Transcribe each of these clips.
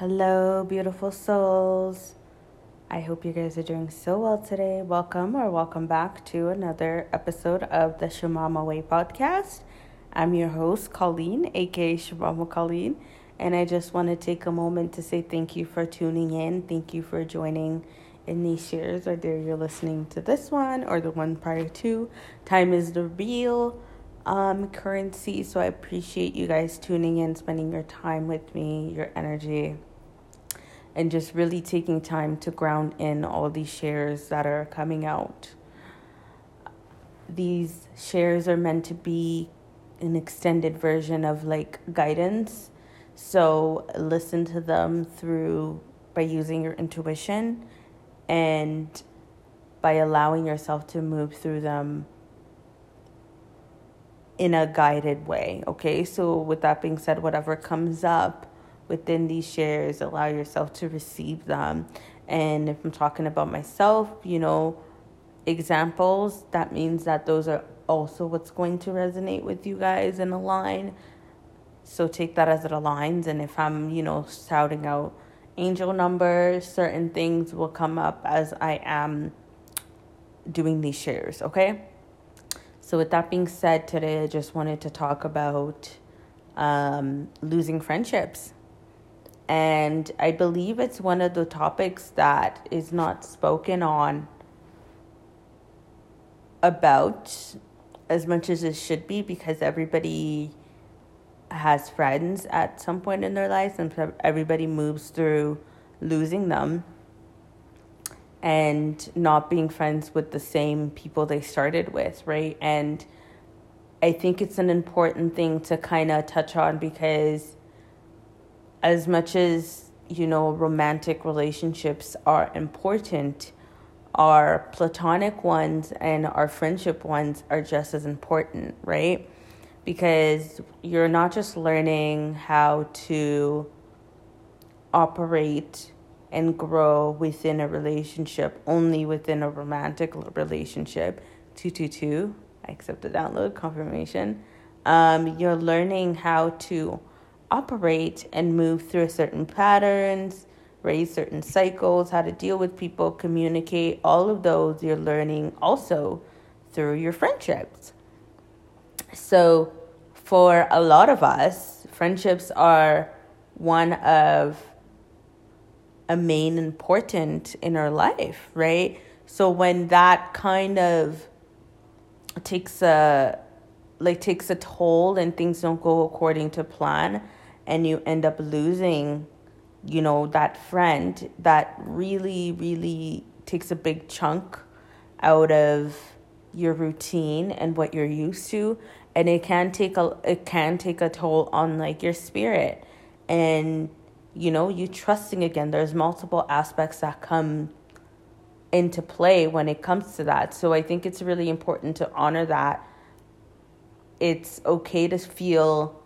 Hello, beautiful souls. I hope you guys are doing so well today. Welcome or welcome back to another episode of the Shamama Way podcast. I'm your host, Colleen, aka Shamama Colleen, and I just want to take a moment to say thank you for tuning in. Thank you for joining in these shares, whether you're listening to this one or the one prior to. Time is the real um, currency, so I appreciate you guys tuning in, spending your time with me, your energy and just really taking time to ground in all these shares that are coming out. These shares are meant to be an extended version of like guidance. So listen to them through by using your intuition and by allowing yourself to move through them in a guided way. Okay, so with that being said, whatever comes up within these shares, allow yourself to receive them. And if I'm talking about myself, you know, examples, that means that those are also what's going to resonate with you guys and align. So take that as it aligns. And if I'm, you know, shouting out angel numbers, certain things will come up as I am doing these shares, okay? So, with that being said, today I just wanted to talk about um, losing friendships. And I believe it's one of the topics that is not spoken on about as much as it should be because everybody has friends at some point in their lives and everybody moves through losing them and not being friends with the same people they started with, right? And I think it's an important thing to kind of touch on because as much as you know romantic relationships are important our platonic ones and our friendship ones are just as important right? Because you're not just learning how to operate and grow within a relationship only within a romantic relationship. 222 i accept the download confirmation. Um, you're learning how to operate and move through certain patterns, raise certain cycles, how to deal with people, communicate, all of those you're learning also through your friendships. So, for a lot of us, friendships are one of a main important in our life, right? So when that kind of takes a like takes a toll and things don't go according to plan, and you end up losing you know that friend that really really takes a big chunk out of your routine and what you're used to. And it can take a it can take a toll on like your spirit. And you know you trusting again there's multiple aspects that come into play when it comes to that. So i think it's really important to honor that. It's okay to feel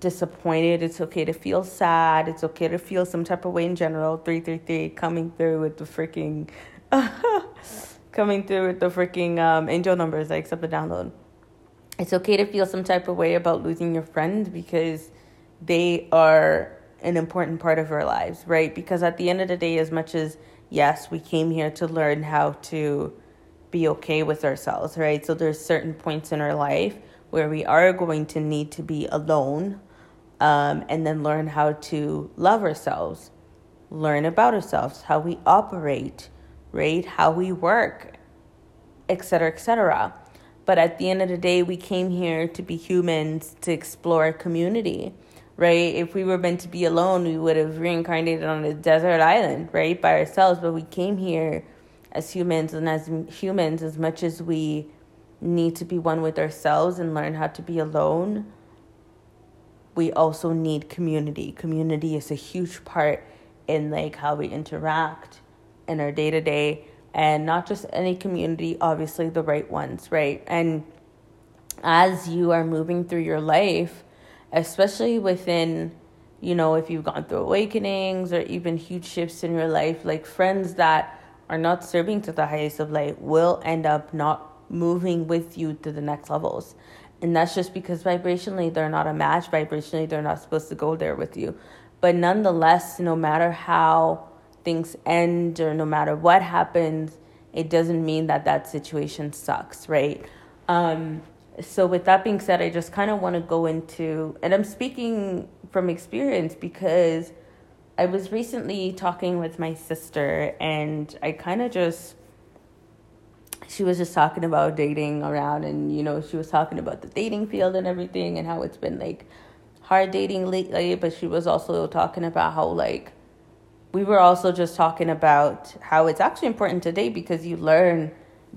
disappointed. It's okay to feel sad. It's okay to feel some type of way in general. 333 coming through with the freaking coming through with the freaking um, angel numbers. I accept the download. It's okay to feel some type of way about losing your friend because they are an important part of our lives, right? Because at the end of the day, as much as yes, we came here to learn how to be okay with ourselves, right? So there's certain points in our life where we are going to need to be alone um, and then learn how to love ourselves, learn about ourselves, how we operate, right? How we work, etc., etc. But at the end of the day, we came here to be humans to explore community, right? If we were meant to be alone, we would have reincarnated on a desert island, right, by ourselves. But we came here as humans, and as humans, as much as we need to be one with ourselves and learn how to be alone, we also need community. Community is a huge part in like how we interact in our day to day and not just any community, obviously the right ones, right? And as you are moving through your life, especially within, you know, if you've gone through awakenings or even huge shifts in your life, like friends that are not serving to the highest of light will end up not moving with you to the next levels. and that's just because vibrationally they're not a match. Vibrationally they're not supposed to go there with you. But nonetheless no matter how things end or no matter what happens it doesn't mean that that situation sucks right? Um, so with that being said i just kind of want to go into and i'm speaking from experience because i was recently talking with my sister and i kind of just she was just talking about dating around and you know she was talking about the dating field and everything and how it's been like hard dating lately but she was also talking about how like we were also just talking about how it's actually important to date because you learn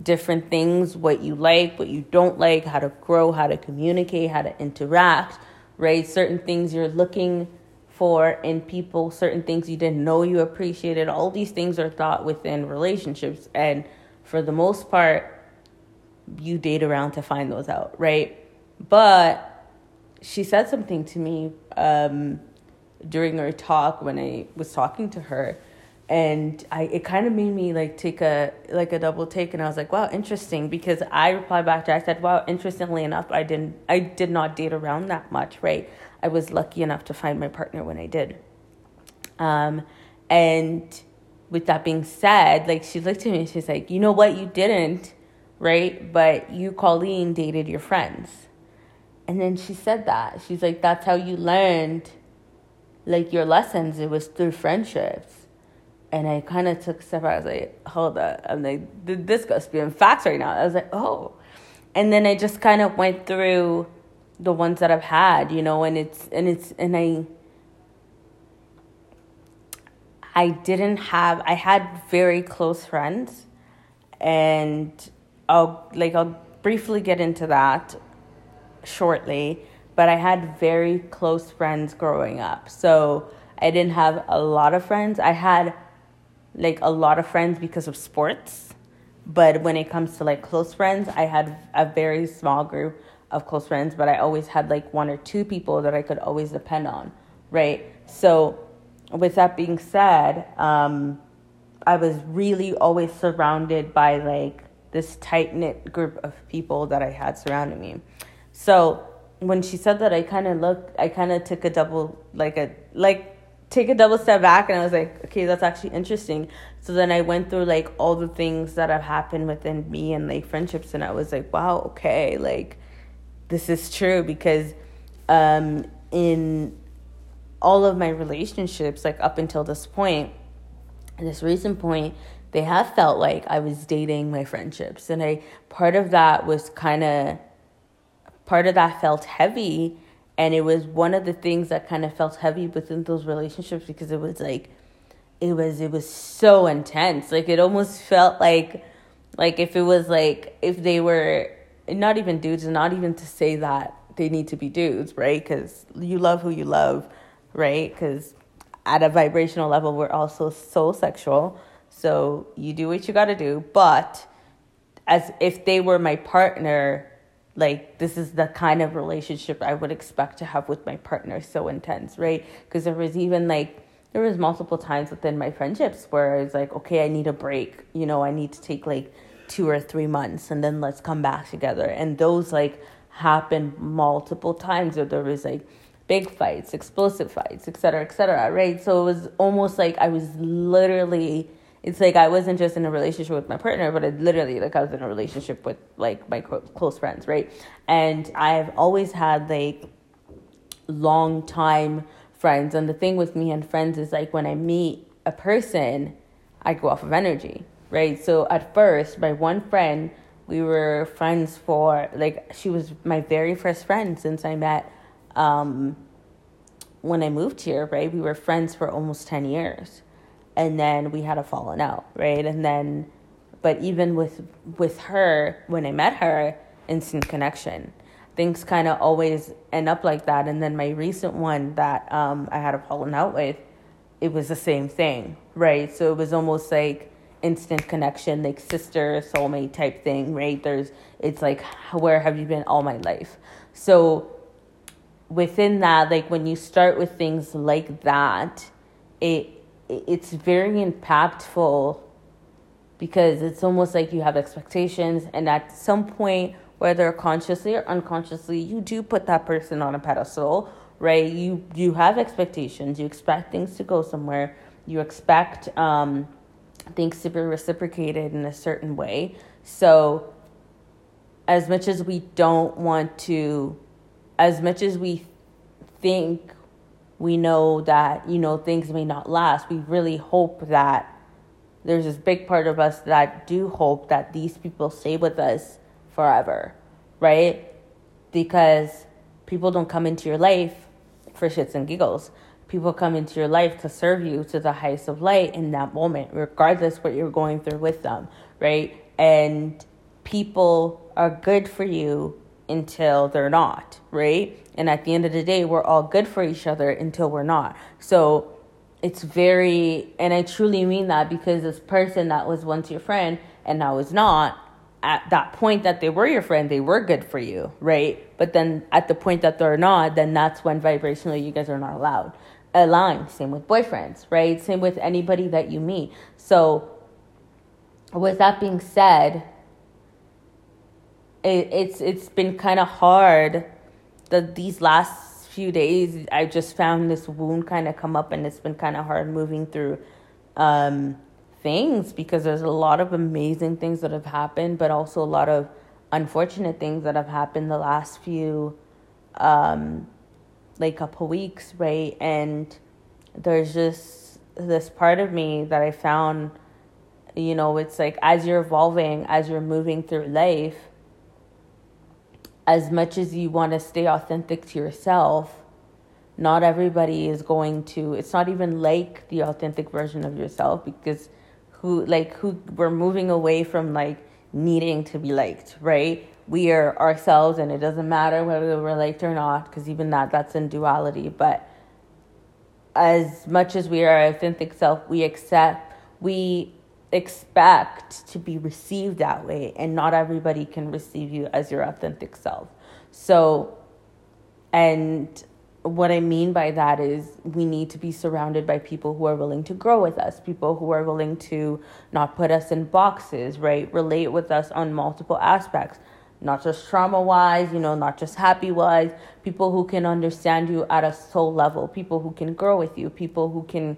different things what you like what you don't like how to grow how to communicate how to interact right? Certain things you're looking for in people certain things you didn't know you appreciated. All these things are thought within relationships and for the most part, you date around to find those out, right? But she said something to me um, during our talk when I was talking to her, and I it kind of made me like take a like a double take, and I was like, wow, interesting, because I replied back to her, I said, wow, interestingly enough, I didn't I did not date around that much, right? I was lucky enough to find my partner when I did, um, and with that being said, like she looked at me and she's like, you know what, you didn't, right? But you, Colleen, dated your friends. And then she said that. She's like, that's how you learned like your lessons. It was through friendships. And I kind of took a step. I was like, hold up. I'm like, this goes being facts right now. I was like, oh. And then I just kind of went through the ones that I've had, you know, and it's, and it's, and I, I didn't have I had very close friends and I'll like I'll briefly get into that shortly, but I had very close friends growing up. So I didn't have a lot of friends. I had like a lot of friends because of sports, but when it comes to like close friends, I had a very small group of close friends, but I always had like one or two people that I could always depend on, right? So with that being said, um, I was really always surrounded by like this tight knit group of people that I had surrounding me. So when she said that, I kind of looked, I kind of took a double, like a, like, take a double step back and I was like, okay, that's actually interesting. So then I went through like all the things that have happened within me and like friendships and I was like, wow, okay, like this is true because um in all of my relationships, like up until this point, this recent point, they have felt like I was dating my friendships. And I part of that was kind of part of that felt heavy. And it was one of the things that kind of felt heavy within those relationships because it was like it was it was so intense. Like it almost felt like like if it was like if they were not even dudes, and not even to say that they need to be dudes, right? Because you love who you love right? Because at a vibrational level, we're also so sexual. So you do what you got to do. But as if they were my partner, like this is the kind of relationship I would expect to have with my partner, so intense, right? Because there was even like, there was multiple times within my friendships where I was like, okay, I need a break. You know, I need to take like two or three months and then let's come back together. And those like happened multiple times where there was like, big fights, explosive fights, etc., etc. right? So it was almost like I was literally it's like I wasn't just in a relationship with my partner, but I literally like I was in a relationship with like my close friends, right? And I've always had like long time friends, and the thing with me and friends is like when I meet a person, I go off of energy, right? So at first, my one friend, we were friends for like she was my very first friend since I met um, when I moved here, right, we were friends for almost 10 years. And then we had a falling out, right? And then, but even with with her, when I met her, instant connection. Things kind of always end up like that. And then my recent one that um, I had a falling out with, it was the same thing, right? So it was almost like instant connection, like sister, soulmate type thing, right? There's, it's like, where have you been all my life? So within that, like when you start with things like that, it it's very impactful because it's almost like you have expectations and at some point whether consciously or unconsciously, you do put that person on a pedestal, right? You you have expectations. You expect things to go somewhere. You expect um, things to be reciprocated in a certain way. So, as much as we don't want to, as much as we think we know that you know things may not last, we really hope that there's this big part of us that do hope that these people stay with us forever, right? Because people don't come into your life for shits and giggles. People come into your life to serve you to the highest of light in that moment, regardless what you're going through with them, right? And people are good for you until they're not, right? And at the end of the day, we're all good for each other until we're not. So it's very, and I truly mean that because this person that was once your friend and now is not, at that point that they were your friend, they were good for you, right? But then at the point that they're not, then that's when vibrationally you guys are not allowed aligned. Same with boyfriends, right? Same with anybody that you meet. So, with that being said, it, it's it's been kind of hard. The these last few days, I just found this wound kind of come up, and it's been kind of hard moving through um, things because there's a lot of amazing things that have happened, but also a lot of unfortunate things that have happened the last few, um, like couple weeks, right? And there's just this part of me that I found, you know, it's like as you're evolving, as you're moving through life as much as you want to stay authentic to yourself, not everybody is going to it's not even like the authentic version of yourself because who like who we're moving away from like needing to be liked, right? We are ourselves and it doesn't matter whether we're liked or not because even that that's in duality, but as much as we are authentic self, we accept we expect to be received that way, and not everybody can receive you as your authentic self. So, and what I mean by that is we need to be surrounded by people who are willing to grow with us, people who are willing to not put us in boxes, right? Relate with us on multiple aspects, not just trauma wise, you know, not just happy wise, people who can understand you at a soul level, people who can grow with you, people who can,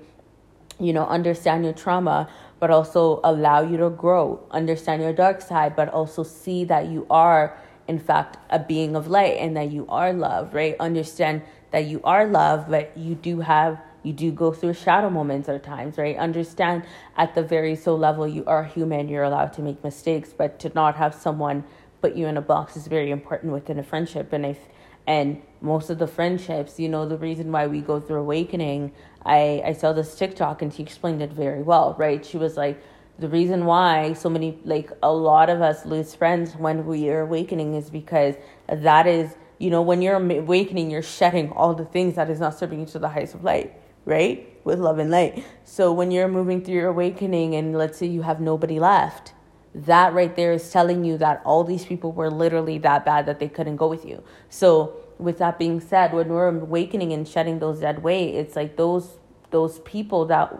you know, understand your trauma, but also allow you to grow, understand your dark side, but also see that you are, in fact, a being of light and that you are love, right? Understand that you are love, but you do have you do go through shadow moments or times, right? Understand at the very soul level you are human, you're allowed to make mistakes, but to not have someone put you in a box is very important within a friendship. And if and most of the friendships, you know, the reason why we go through awakening, I, I saw this TikTok and she explained it very well, right? She was like, the reason why so many, like a lot of us lose friends when we are awakening is because that is, you know, when you're awakening, you're shedding all the things that is not serving you to the highest of light, right? With love and light. So when you're moving through your awakening and let's say you have nobody left, that right there is telling you that all these people were literally that bad that they couldn't go with you. So with that being said, when we're awakening and shedding those dead weight, it's like those those people that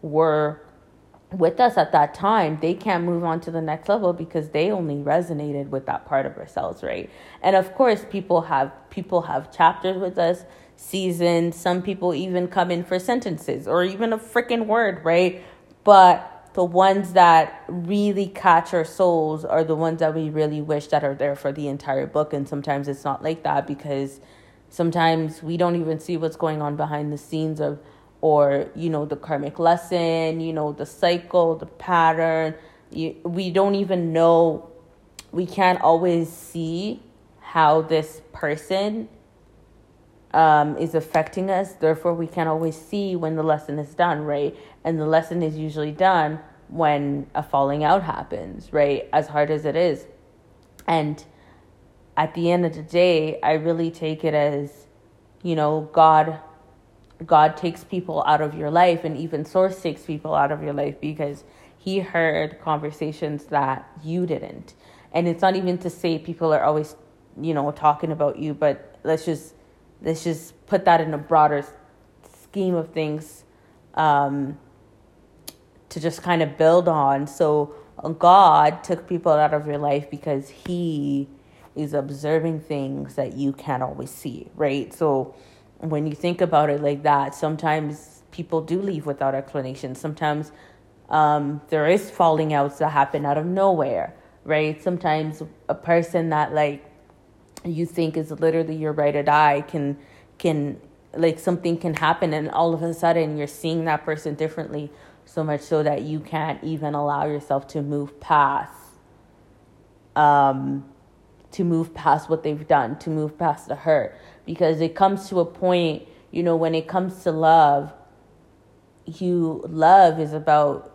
were with us at that time, they can't move on to the next level because they only resonated with that part of ourselves, right? And of course, people have people have chapters with us, seasons. Some people even come in for sentences or even a freaking word, right? But the ones that really catch our souls are the ones that we really wish that are there for the entire book and sometimes it's not like that because sometimes we don't even see what's going on behind the scenes of or you know the karmic lesson you know the cycle the pattern you, we don't even know we can't always see how this person um, is affecting us. Therefore, we can't always see when the lesson is done, right? And the lesson is usually done when a falling out happens, right? As hard as it is. And at the end of the day, I really take it as, you know, God God takes people out of your life and even source takes people out of your life because he heard conversations that you didn't. And it's not even to say people are always, you know, talking about you, but let's just let's just put that in a broader scheme of things um, to just kind of build on. So God took people out of your life because He is observing things that you can't always see, right? So when you think about it like that, sometimes people do leave without explanation. Sometimes um, there is falling outs that happen out of nowhere, right? Sometimes a person that like you think is literally your right or die can can like something can happen and all of a sudden you're seeing that person differently so much so that you can't even allow yourself to move past um to move past what they've done to move past the hurt because it comes to a point you know when it comes to love you love is about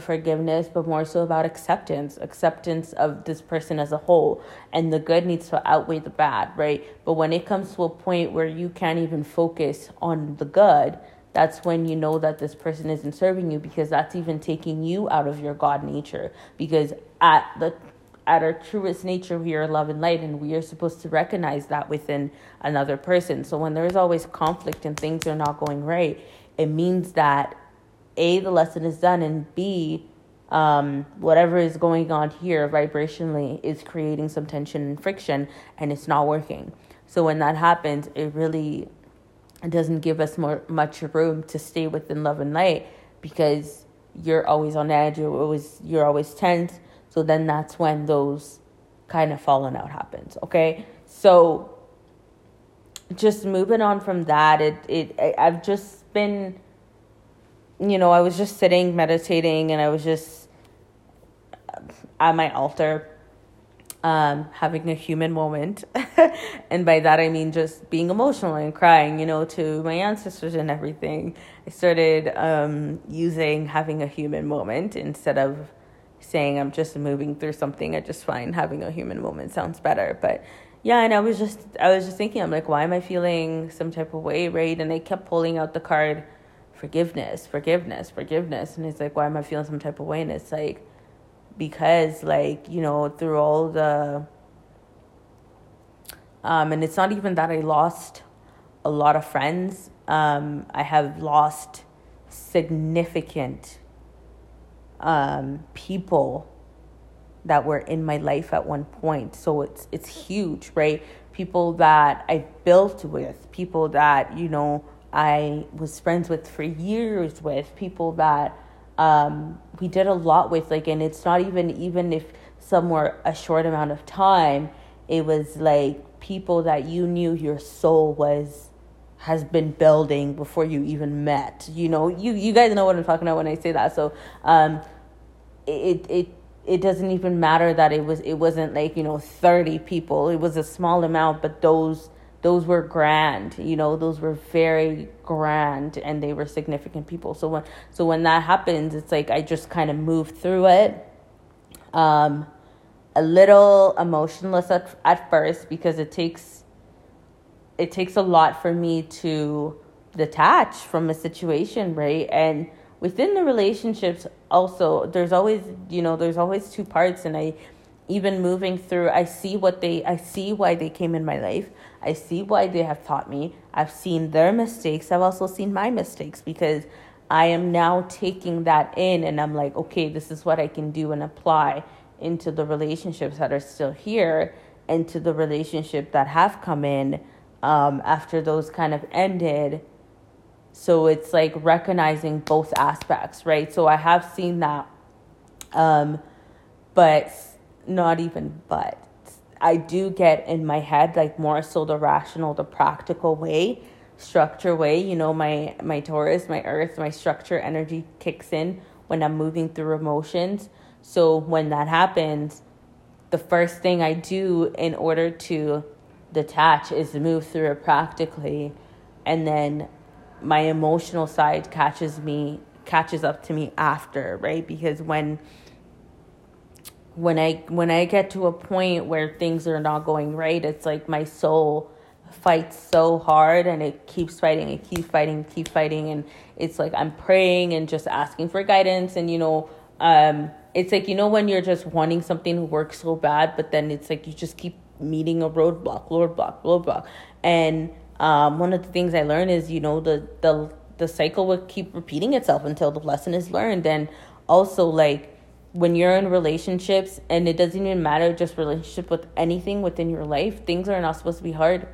forgiveness, but more so about acceptance, acceptance of this person as a whole. And the good needs to outweigh the bad, right? But when it comes to a point where you can't even focus on the good, that's when you know that this person isn't serving you because that's even taking you out of your God nature. Because at the at our truest nature, we are love and light, and we are supposed to recognize that within another person. So when there's always conflict and things are not going right, it means that a, the lesson is done, and B, um, whatever is going on here vibrationally is creating some tension and friction, and it's not working. So when that happens, it really doesn't give us more much room to stay within love and light because you're always on edge. You're always you're always tense. So then that's when those kind of falling out happens. Okay, so just moving on from that, it it I've just been you know, I was just sitting meditating and I was just at my altar um, having a human moment. and by that I mean just being emotional and crying, you know, to my ancestors and everything. I started um, using having a human moment instead of saying I'm just moving through something. I just find having a human moment sounds better. But yeah, and I was just I was just thinking, I'm like, why am I feeling some type of way, right? And I kept pulling out the card forgiveness, forgiveness, forgiveness. And it's like, why am I feeling some type of way? And it's like, because, like, you know, through all the, um, and it's not even that I lost a lot of friends. Um, I have lost significant um, people that were in my life at one point. So it's it's huge, right? People that I built with, people that you know I was friends with for years with people that um, we did a lot with like and it's not even even if some were a short amount of time it was like people that you knew your soul was has been building before you even met. You know you you guys know what i'm talking about when i say that. So um it it it doesn't even matter that it was it wasn't like you know 30 people. It was a small amount but those those were grand you know those were very grand and they were significant people. So when so when that happens it's like i just kind of move through it. Um a little emotionless at, at first because it takes it takes a lot for me to detach from a situation right? And within the relationships also there's always you know there's always two parts and i even moving through i see what they i see why they came in my life I see why they have taught me. I've seen their mistakes. I've also seen my mistakes because I am now taking that in and I'm like, okay, this is what I can do and apply into the relationships that are still here and to the relationship that have come in um, after those kind of ended. So it's like recognizing both aspects, right? So I have seen that, um, but not even but. I do get in my head like more so the rational, the practical way, structure way. You know, my my Taurus, my Earth, my structure energy kicks in when I'm moving through emotions. So when that happens, the first thing I do in order to detach is move through it practically, and then my emotional side catches me catches up to me after, right? Because when when I when I get to a point where things are not going right, it's like my soul fights so hard and it keeps fighting, it keeps fighting, keep fighting. And it's like I'm praying and just asking for guidance. And you know, um it's like you know when you're just wanting something to work so bad, but then it's like you just keep meeting a roadblock, roadblock, roadblock. And um one of the things I learned is, you know, the the the cycle will keep repeating itself until the lesson is learned. And also like when you're in relationships and it doesn't even matter just relationship with anything within your life things are not supposed to be hard.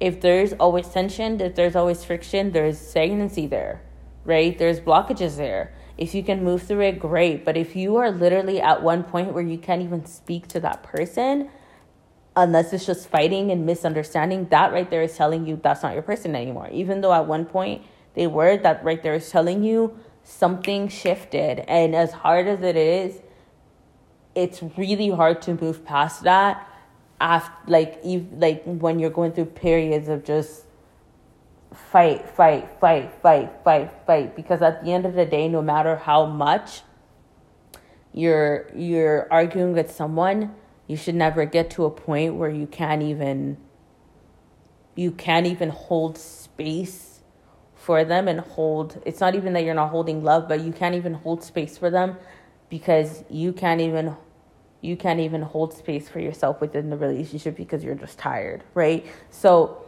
If there's always tension if there's always friction there's stagnancy there right? There's blockages there. If you can move through it great. But if you are literally at one point where you can't even speak to that person unless it's just fighting and misunderstanding that right there is telling you that's not your person anymore. Even though at one point they were that right there is telling you something shifted. And as hard as it is it's really hard to move past that after like ev- like when you're going through periods of just fight fight fight fight fight fight. Because at the end of the day no matter how much you're you're arguing with someone you should never get to a point where you can't even you can't even hold space for them and hold it's not even that you're not holding love but you can't even hold space for them because you can't even you can't even hold space for yourself within the relationship because you're just tired right? So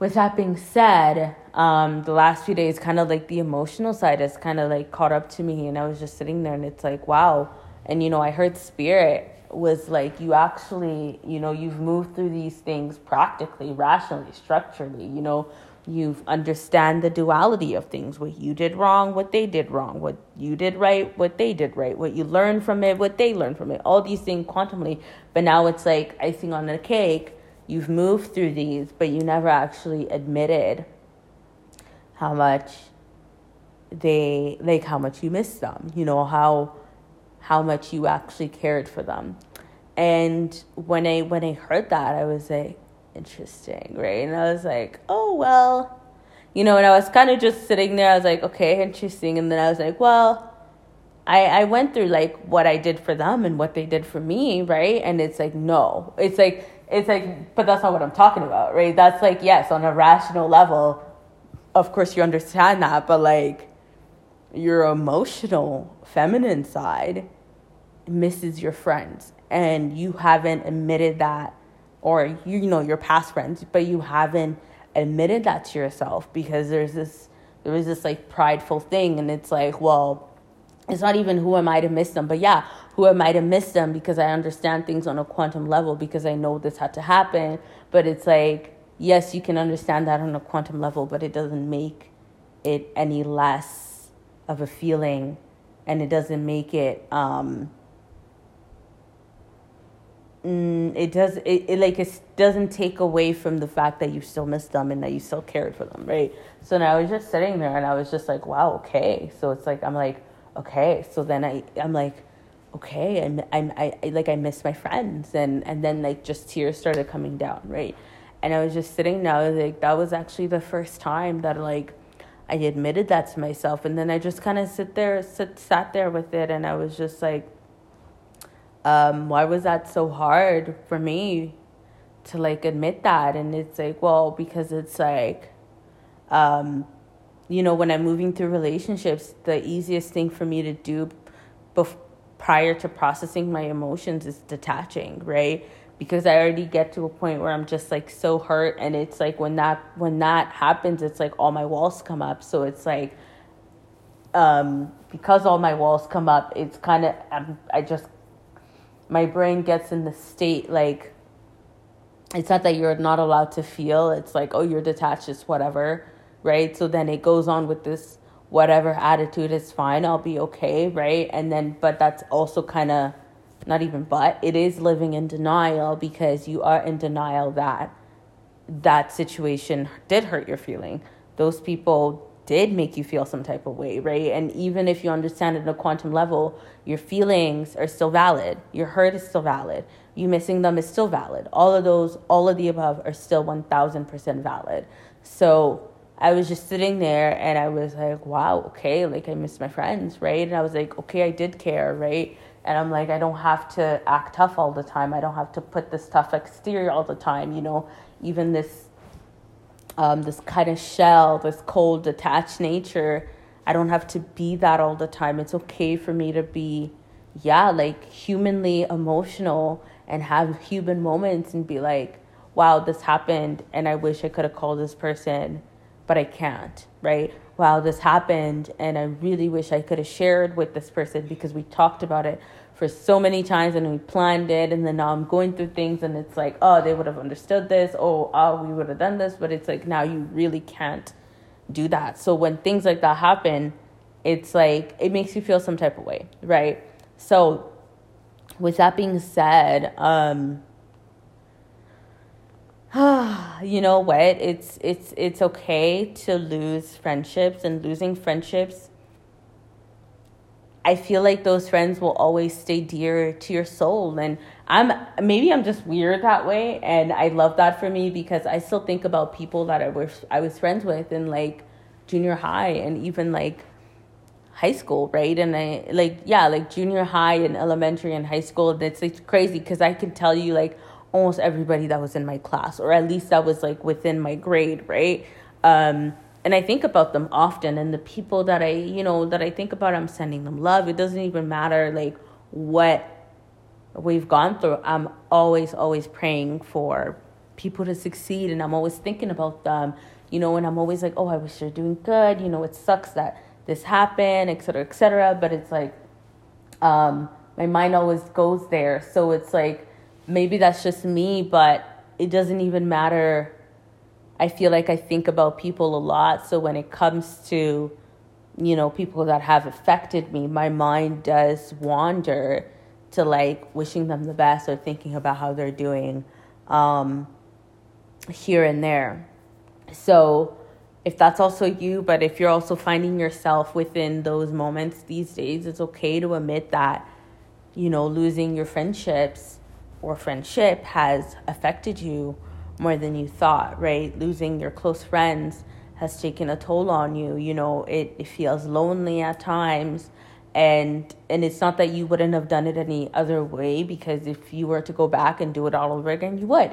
with that being said um, the last few days kind of like the emotional side has kind of like caught up to me and i was just sitting there and it's like wow. And you know i heard spirit was like you actually you know you've moved through these things practically rationally structurally you know you understand the duality of things what you did wrong what they did wrong what you did right what they did right what you learned from it what they learned from it all these things quantumly. But now it's like icing on the cake. You've moved through these but you never actually admitted how much they like how much you missed them you know how how much you actually cared for them. And when i when i heard that i was like interesting, right? And I was like, oh, well, you know, and I was kind of just sitting there. I was like, okay, interesting. And then I was like, well, I, I went through like what I did for them and what they did for me, right? And it's like, no, it's like, it's like, but that's not what I'm talking about, right? That's like, yes, on a rational level, of course you understand that, but like your emotional feminine side misses your friends and you haven't admitted that or you know your past friends but you haven't admitted that to yourself because there's this there was this like prideful thing and it's like well it's not even who am i to miss them but yeah who am i to miss them because i understand things on a quantum level because i know this had to happen but it's like yes you can understand that on a quantum level but it doesn't make it any less of a feeling and it doesn't make it um mm, it does it, it like it doesn't take away from the fact that you still miss them and that you still cared for them right? So now i was just sitting there and i was just like wow okay. So it's like i'm like okay. So then i i'm like okay and I'm, I, I like i miss my friends. And and then like just tears started coming down right? And i was just sitting now like that was actually the first time that like i admitted that to myself. And then i just kind of sit there sit sat there with it and i was just like um, why was that so hard for me to like admit that? And it's like, well, because it's like, um, you know, when I'm moving through relationships, the easiest thing for me to do bef- prior to processing my emotions is detaching, right? Because I already get to a point where I'm just like so hurt, and it's like when that when that happens, it's like all my walls come up. So it's like, um, because all my walls come up, it's kind of I just my brain gets in the state like it's not that you're not allowed to feel it's like oh you're detached it's whatever right? So then it goes on with this whatever attitude is fine i'll be okay right? And then but that's also kind of not even but it is living in denial because you are in denial that that situation did hurt your feeling. Those people did make you feel some type of way, right? And even if you understand it at a quantum level, your feelings are still valid. Your hurt is still valid. You missing them is still valid. All of those, all of the above are still 1000% valid. So I was just sitting there and I was like, wow, okay, like I miss my friends, right? And I was like, okay, I did care, right? And I'm like, I don't have to act tough all the time. I don't have to put this tough exterior all the time, you know, even this um, this kind of shell, this cold, detached nature. I don't have to be that all the time. It's okay for me to be, yeah, like humanly emotional and have human moments and be like, wow, this happened and I wish I could have called this person but I can't, right? Wow, this happened, and I really wish I could have shared with this person because we talked about it for so many times and we planned it, and then now I'm going through things, and it's like, oh, they would have understood this, oh, oh, we would have done this, but it's like now you really can't do that. So when things like that happen, it's like it makes you feel some type of way, right? So, with that being said, um, you know what? It's it's it's okay to lose friendships and losing friendships. I feel like those friends will always stay dear to your soul and I'm maybe I'm just weird that way and I love that for me because I still think about people that I was I was friends with in like junior high and even like high school, right? And I like yeah, like junior high and elementary and high school. It's it's crazy because I can tell you like almost everybody that was in my class, or at least that was like within my grade, right? Um, and I think about them often, and the people that I, you know, that I think about, I'm sending them love. It doesn't even matter like what we've gone through. I'm always, always praying for people to succeed, and I'm always thinking about them, you know, and I'm always like, oh, I wish they're doing good. You know, it sucks that this happened, et cetera, et cetera. But it's like, um, my mind always goes there. So it's like, maybe that's just me, but it doesn't even matter. I feel like I think about people a lot. So when it comes to, you know, people that have affected me, my mind does wander to like wishing them the best or thinking about how they're doing um, here and there. So if that's also you, but if you're also finding yourself within those moments these days, it's okay to admit that, you know, losing your friendships or friendship has affected you more than you thought, right? Losing your close friends has taken a toll on you. You know, it, it feels lonely at times. And and it's not that you wouldn't have done it any other way because if you were to go back and do it all over again, you would.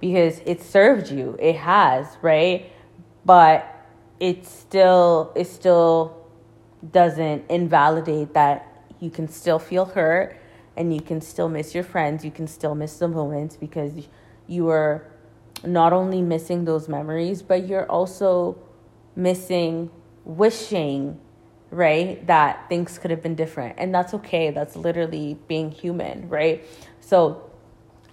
Because it served you. It has, right? But it still it still doesn't invalidate that you can still feel hurt and you can still miss your friends, you can still miss the moments because you are not only missing those memories, but you're also missing wishing, right, that things could have been different. And that's okay. That's literally being human, right? So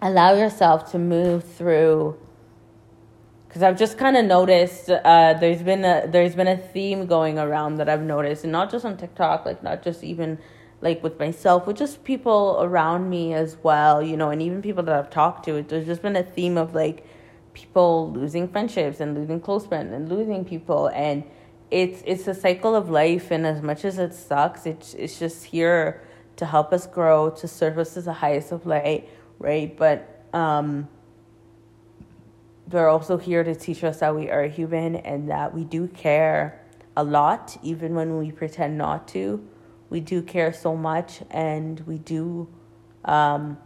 allow yourself to move through because I've just kind of noticed uh, there's been a there's been a theme going around that I've noticed, and not just on TikTok, like not just even like with myself, with just people around me as well, you know, and even people that I've talked to. There's just been a theme of like people losing friendships and losing close friends and losing people and it's it's a cycle of life and as much as it sucks it's it's just here to help us grow to serve us as the highest of light right? But um they're also here to teach us that we are human and that we do care a lot even when we pretend not to. We do care so much and we do um,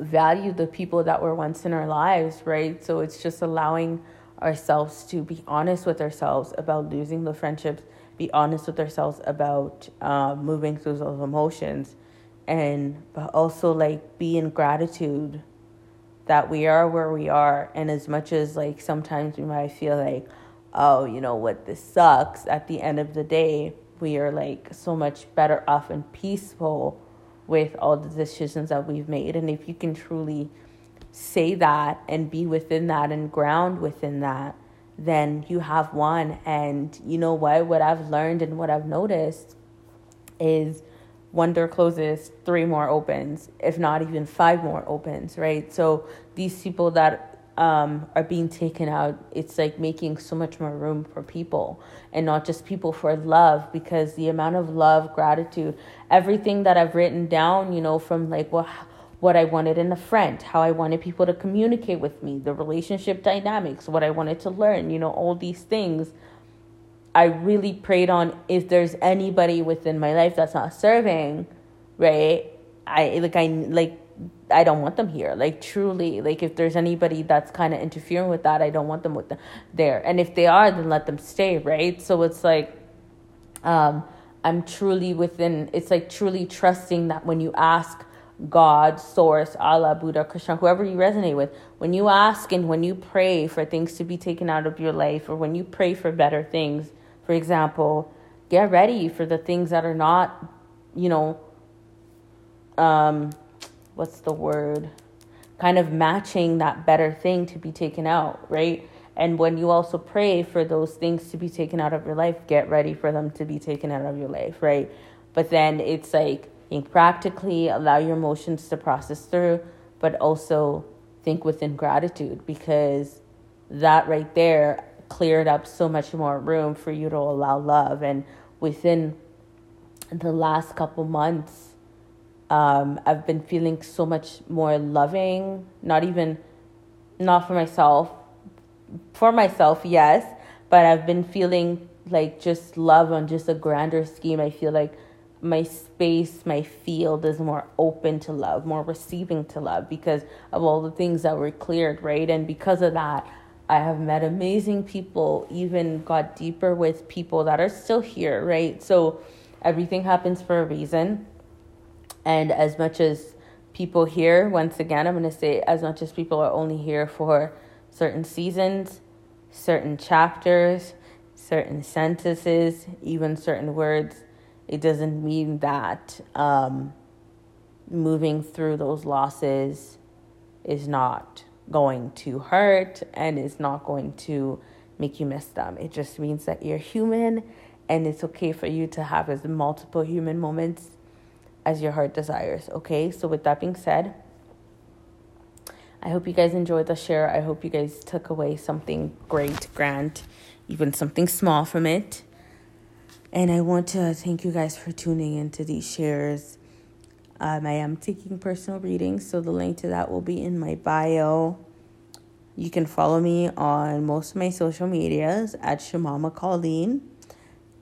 value the people that were once in our lives, right? So it's just allowing ourselves to be honest with ourselves about losing the friendships, be honest with ourselves about uh, moving through those emotions, and but also like be in gratitude that we are where we are. And as much as like sometimes we might feel like, oh, you know what, this sucks, at the end of the day, we are like so much better off and peaceful with all the decisions that we've made. And if you can truly say that and be within that and ground within that, then you have won. And you know what? What I've learned and what I've noticed is one door closes, three more opens, if not even five more opens, right? So these people that um, are being taken out, it's like making so much more room for people and not just people for love because the amount of love, gratitude, everything that I've written down, you know, from like what what I wanted in a friend, how I wanted people to communicate with me, the relationship dynamics, what I wanted to learn, you know, all these things. I really prayed on if there's anybody within my life that's not serving, right? I like I like I don't want them here. Like truly, like if there's anybody that's kind of interfering with that, I don't want them with them there. And if they are, then let them stay, right? So it's like um I'm truly within it's like truly trusting that when you ask God, Source, Allah, Buddha, Krishna, whoever you resonate with, when you ask and when you pray for things to be taken out of your life or when you pray for better things, for example, get ready for the things that are not, you know, um, what's the word? Kind of matching that better thing to be taken out, right? And when you also pray for those things to be taken out of your life, get ready for them to be taken out of your life, right? But then it's like, think practically, allow your emotions to process through, but also think within gratitude because that right there cleared up so much more room for you to allow love. And within the last couple months, um, I've been feeling so much more loving, not even, not for myself, for myself, yes, but I've been feeling like just love on just a grander scheme. I feel like my space, my field is more open to love, more receiving to love because of all the things that were cleared, right? And because of that, I have met amazing people, even got deeper with people that are still here, right? So everything happens for a reason. And as much as people here, once again, I'm going to say, as much as people are only here for certain seasons, certain chapters, certain sentences, even certain words it doesn't mean that um, moving through those losses is not going to hurt and is not going to make you miss them. It just means that you're human and it's okay for you to have as multiple human moments as your heart desires. Okay, so with that being said, I hope you guys enjoyed the share. I hope you guys took away something great, grand, even something small from it. And I want to thank you guys for tuning into these shares. Um, I am taking personal readings, so the link to that will be in my bio. You can follow me on most of my social medias at Shamama Colleen.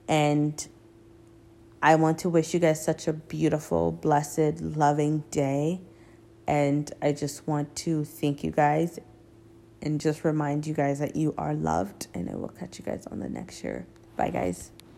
And I want to wish you guys such a beautiful, blessed, loving day. And I just want to thank you guys and just remind you guys that you are loved. And I will catch you guys on the next year. Bye, guys.